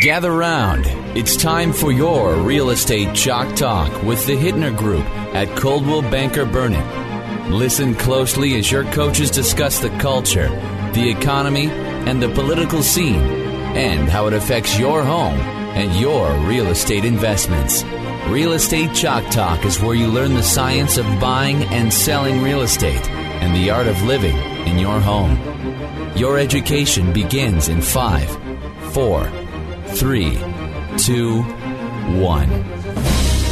Gather round. It's time for your real estate chalk talk with the Hittner Group at Coldwell Banker Burnett. Listen closely as your coaches discuss the culture, the economy, and the political scene, and how it affects your home and your real estate investments. Real Estate Chalk Talk is where you learn the science of buying and selling real estate and the art of living in your home. Your education begins in five, four, three, two, one.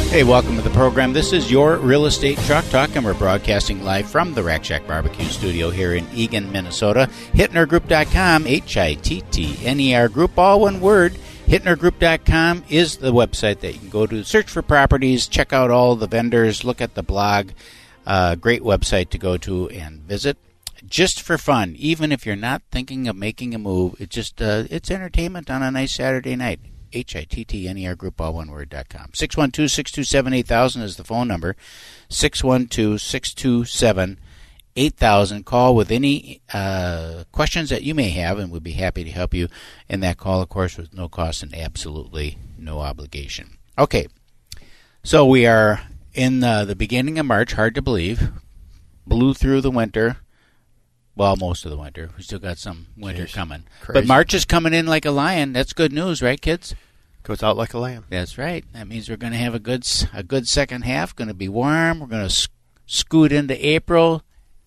Hey, welcome to the program. This is your Real Estate Chalk Talk, and we're broadcasting live from the Rack Shack Barbecue Studio here in Eagan, Minnesota. HittnerGroup.com, H I T T N E R Group, all one word. HittnerGroup.com is the website that you can go to, search for properties, check out all the vendors, look at the blog. Uh, great website to go to and visit just for fun, even if you're not thinking of making a move. It's just uh, it's entertainment on a nice Saturday night. H I T T N E R Group, all one word dot com. 612 627 8000 is the phone number. 612 627 8000. Call with any uh, questions that you may have, and we'd be happy to help you. And that call, of course, with no cost and absolutely no obligation. Okay, so we are in uh, the beginning of March, hard to believe. Blew through the winter. Well, most of the winter. We still got some winter Jeez, coming. crazy. But March is coming in like a lion. That's good news, right, kids? Goes out like a lamb. That's right. That means we're going to have a good s- a good second half. Going to be warm. We're going to sc- scoot into April.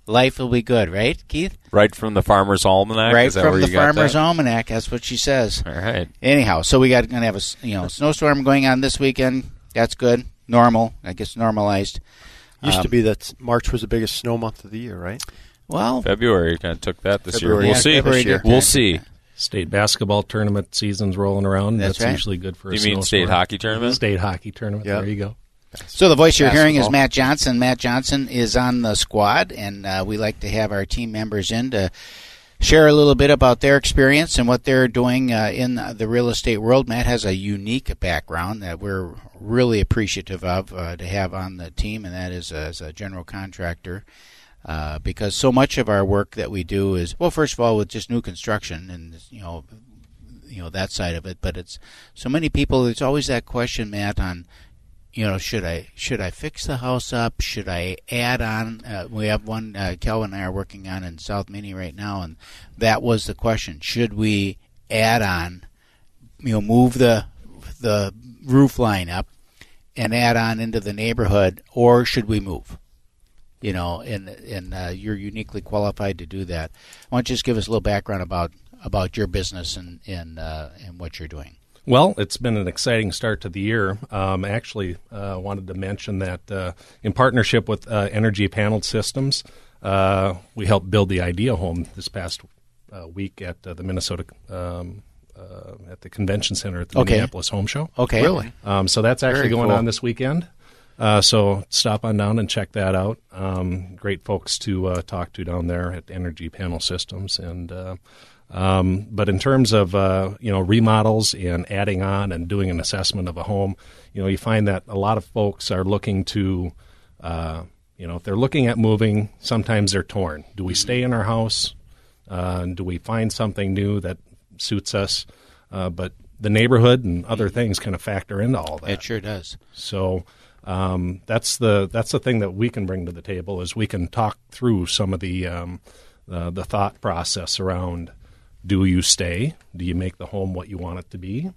Life will be good, right, Keith? Right from the Farmer's Almanac. right Is that from where the you Farmer's that? Almanac. That's what she says. All right. Anyhow, so we got going to have a you know snowstorm going on this weekend. That's good. Normal. I guess normalized. Used Um, to be that March was the biggest snow month of the year, right? Well, February kind of took that this February, year. We'll yeah, see. February This year. We'll see. state basketball tournament season's rolling around. That's That's, right. usually good for a You mean state snowstorm. hockey tournament? State hockey tournament. Yeah. There you go. So the voice you're hearing is Matt Johnson. Matt Johnson is on the squad, and uh, we like to have our team members in to share a little bit about their experience and what they're doing uh, in the real estate world. Matt has a unique background that we're really appreciative of uh, to have on the team, and that is as a general contractor. Uh, because so much of our work that we do is well, first of all, with just new construction, and you know, you know that side of it. But it's so many people. There's always that question, Matt, on you know, should I should I fix the house up? Should I add on? Uh, we have one uh, Kelvin and I are working on in South Mini right now, and that was the question: Should we add on? You know, move the the roof line up and add on into the neighborhood, or should we move? You know, and and uh, you're uniquely qualified to do that. Why don't you just give us a little background about about your business and and uh, and what you're doing? Well, it's been an exciting start to the year. Um, actually, uh, wanted to mention that uh, in partnership with uh, Energy Panel Systems, uh, we helped build the Idea Home this past uh, week at uh, the Minnesota um, uh, at the convention center at the Okay. Minneapolis Home Show. Okay, Really? Um, so that's actually Very going cool. on this weekend. Uh, so stop on down and check that out. Um, great folks to uh, talk to down there at Energy Panel Systems. And uh, um, but in terms of uh, you know remodels and adding on and doing an assessment of a home, you know you find that a lot of folks are looking to uh, you know if they're looking at moving, sometimes they're torn. Do we stay in our house? Uh, do we find something new that suits us? Uh, but the neighborhood and other things kind of factor into all that. it sure does. So um, that's the that's the thing that we can bring to the table is we can talk through some of the um, uh, the thought process around do you stay? Do you make the home what you want it to be?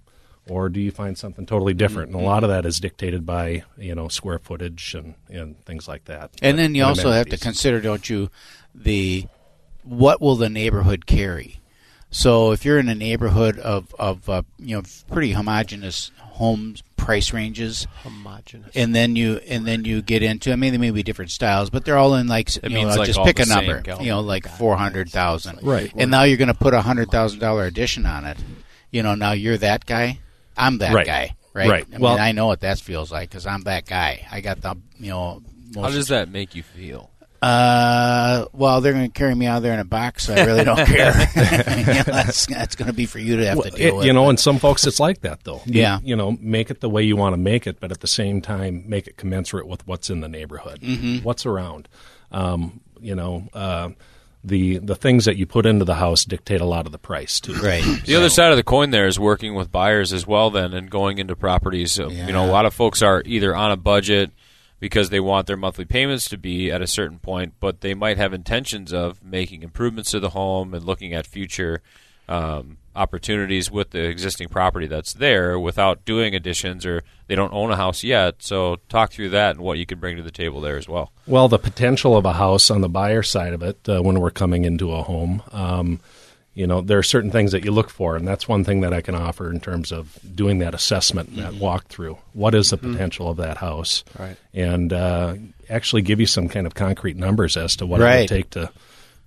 Or do you find something totally different? And a lot of that is dictated by you know square footage and, and things like that. And then you And also have to consider, don't you, the what will the neighborhood carry? So if you're in a neighborhood of of uh, you know pretty homogeneous homes price ranges, Homogeneous. and then you and then you get into I mean there may be different styles, but they're all in like you know means like just pick a number, Cal. you know like four hundred thousand, Right. And now you're going to put a hundred thousand dollar addition on it, you know, now you're that guy. I'm that Right. guy, right? Right. I mean, Well- I know what that feels like because I'm that guy. I got the, you know. Most How does that make you feel? Uh, well, they're going to carry me out there in a box, so I really don't care. You know, that's that's going to be for you to have to Well, deal it- with. you know, and some folks it's like that though. You- Yeah. You, know, make it the way you want to make it, but at the same time, make it commensurate with what's in the neighborhood, Mm-hmm. what's around. Um, you know, uh, the the things that you put into the house dictate a lot of the price too. right. The other side of the coin there is working with buyers as well, then, and going into properties. Uh, You know, a lot of folks are either on a budget because they want their monthly payments to be at a certain point, but they might have intentions of making improvements to the home and looking at future um, opportunities with the existing property that's there without doing additions, or they don't own a house yet. So, talk through that and what you can bring to the table there as well. Well, the potential of a house on the buyer side of it uh, when we're coming into a home, um, you know, there are certain things that you look for, and that's one thing that I can offer in terms of doing that assessment, and that walkthrough. What is the potential of that house? Right. And uh, actually give you some kind of concrete numbers as to what it would take to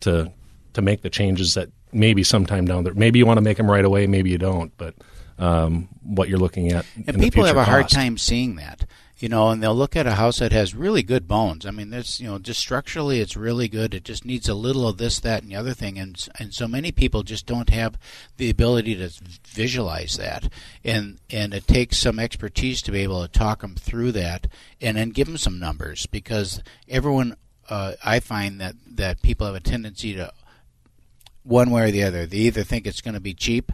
to to make the changes that maybe sometime down there. Maybe you want to make them right away, maybe you don't, but um, what you're looking at. And people have a hard time seeing that, you know, and they'll look at a house that has really good bones. I mean, there's, you know, just structurally it's really good. It just needs a little of this, that, and the other thing, and and so many people just don't have the ability to visualize that, and and it takes some expertise to be able to talk them through that, and then give them some numbers because everyone, uh, I find that that people have a tendency to one way or the other. They either think it's going to be cheap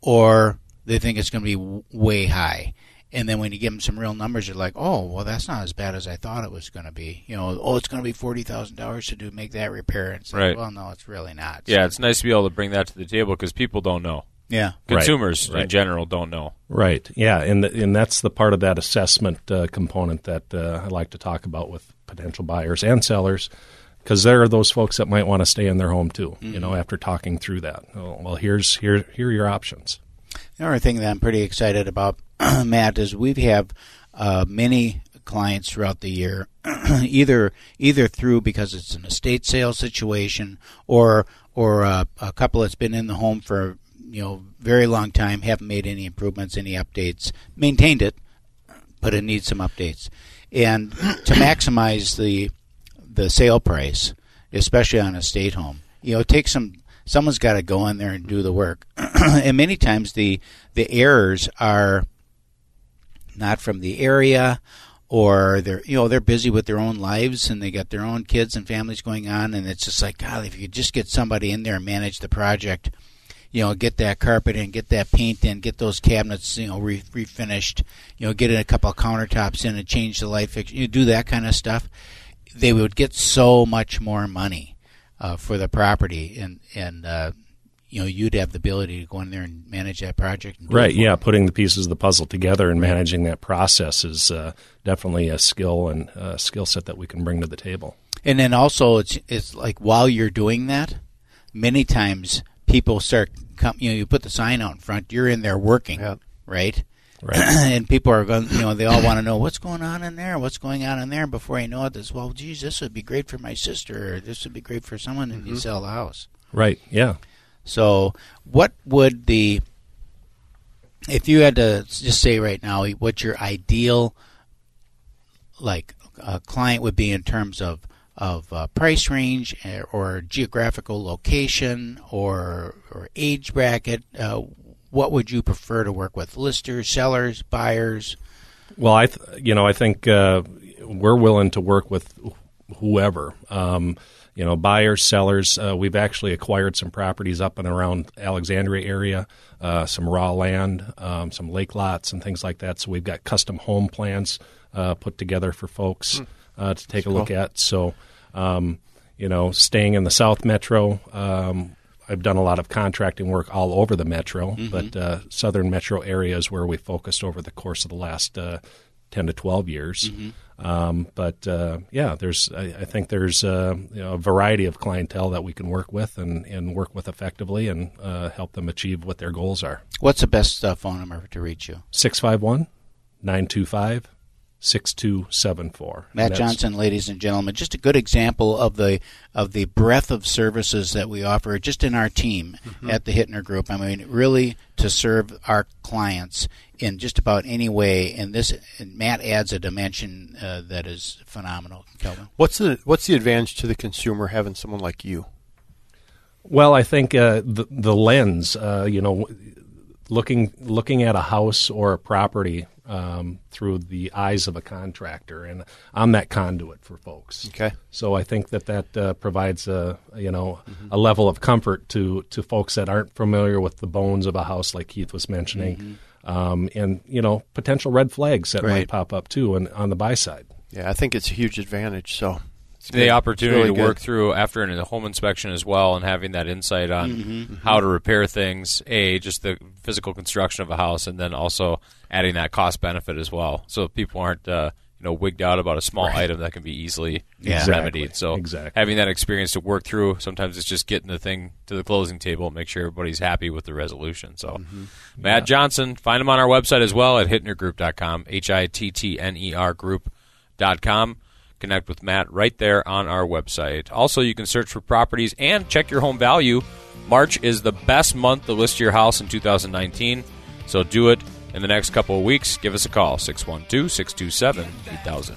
or they think it's going to be w- way high. And then when you give them some real numbers, you're like, oh, well, that's not as bad as I thought it was going to be. You know, oh, it's going to be forty thousand dollars to do make that repair. And it's like, well, no, it's really not. Yeah, it's nice to be able to bring that to the table because people don't know. yeah, Right. Consumers in Right. general don't know. Right. Yeah, and th- and that's the part of that assessment uh, component that uh, I like to talk about with potential buyers and sellers, because there are those folks that might want to stay in their home too. You know, after talking through that. Oh, well, here's here here are your options. Another thing that I'm pretty excited about, Matt, is we have uh, many clients throughout the year, either either through because it's an estate sale situation, or or uh, a couple that's been in the home for you know very long time, haven't made any improvements, any updates, maintained it, but it needs some updates, and to maximize the the sale price, especially on a state home. You know, it takes some. Someone's got to go in there and do the work, and many times the the errors are not from the area, or they're you know they're busy with their own lives and they got their own kids and families going on, and it's just like God, if you could just get somebody in there and manage the project, you know, get that carpet in, get that paint in, get those cabinets, you know, re- refinished, you know, get in a couple of countertops in and change the light fixture, you do that kind of stuff, they would get so much more money uh, for the property, and and uh, you know, you'd have the ability to go in there and manage that project. And Right. Yeah. Putting the pieces of the puzzle together and managing that process is uh, definitely a skill and a skill set that we can bring to the table. And then also, it's it's like while you're doing that, many times people start come. You know, you put the sign out in front. You're in there working, Yeah. right? Right. and people are going. You know, they all want to know what's going on in there. What's going on in there? Before you know it, this well, geez, this would be great for my sister, or this would be great for someone, and you sell the house. right. Yeah. So, what would the if you had to just say right now what your ideal like uh, client would be in terms of of uh, price range eh, or geographical location or or age bracket? Uh, what would you prefer to work with? Listers, sellers, buyers? Well, I, th- you know, I think uh, we're willing to work with whoever. Um, you know, buyers, sellers. Uh, we've actually acquired some properties up and around Alexandria area, uh, some raw land, um, some lake lots, and things like that. So we've got custom home plans uh, put together for folks uh, to take a look at. So, um, you know, staying in the South Metro. Um, I've done a lot of contracting work all over the metro, but uh, southern metro area is where we focused over the course of the last 10 to 12 years. Um, but uh, yeah, there's I, I think there's uh, you know, a variety of clientele that we can work with and, and work with effectively and uh, help them achieve what their goals are. What's the best uh, phone number to reach you? 651 925 6274. Matt Johnson, ladies and gentlemen, just a good example of the of the breadth of services that we offer just in our team Mm-hmm. at the Hittner Group. I mean, really to serve our clients in just about any way. And this and Matt adds a dimension uh, that is phenomenal. Kelvin. What's the what's the advantage to the consumer having someone like you? Well, I think uh, the the lens, uh, you know, looking looking at a house or a property um, through the eyes of a contractor, and I'm that conduit for folks. Okay. So I think that that uh, provides a you know a level of comfort to to folks that aren't familiar with the bones of a house, like Keith was mentioning, um, and you know potential red flags that might pop up too, and on the buy side. Yeah, I think it's a huge advantage. So the opportunity really to work through after a home inspection as well and having that insight on Mm-hmm. how to repair things a just the physical construction of a house and then also adding that cost benefit as well so people aren't uh, you know wigged out about a small item that can be Yeah. easily Exactly. remedied so Exactly. having that experience to work through sometimes it's just getting the thing to the closing table and make sure everybody's happy with the resolution so Mm-hmm. matt johnson find him on our website as well at hittnergroup.com h-i-t-t-n-e-r E group.com connect with Matt right there on our website. Also, you can search for properties and check your home value. March is the best month to list your house in 2019, so do it in the next couple of weeks. Give us a call 612 627 8000.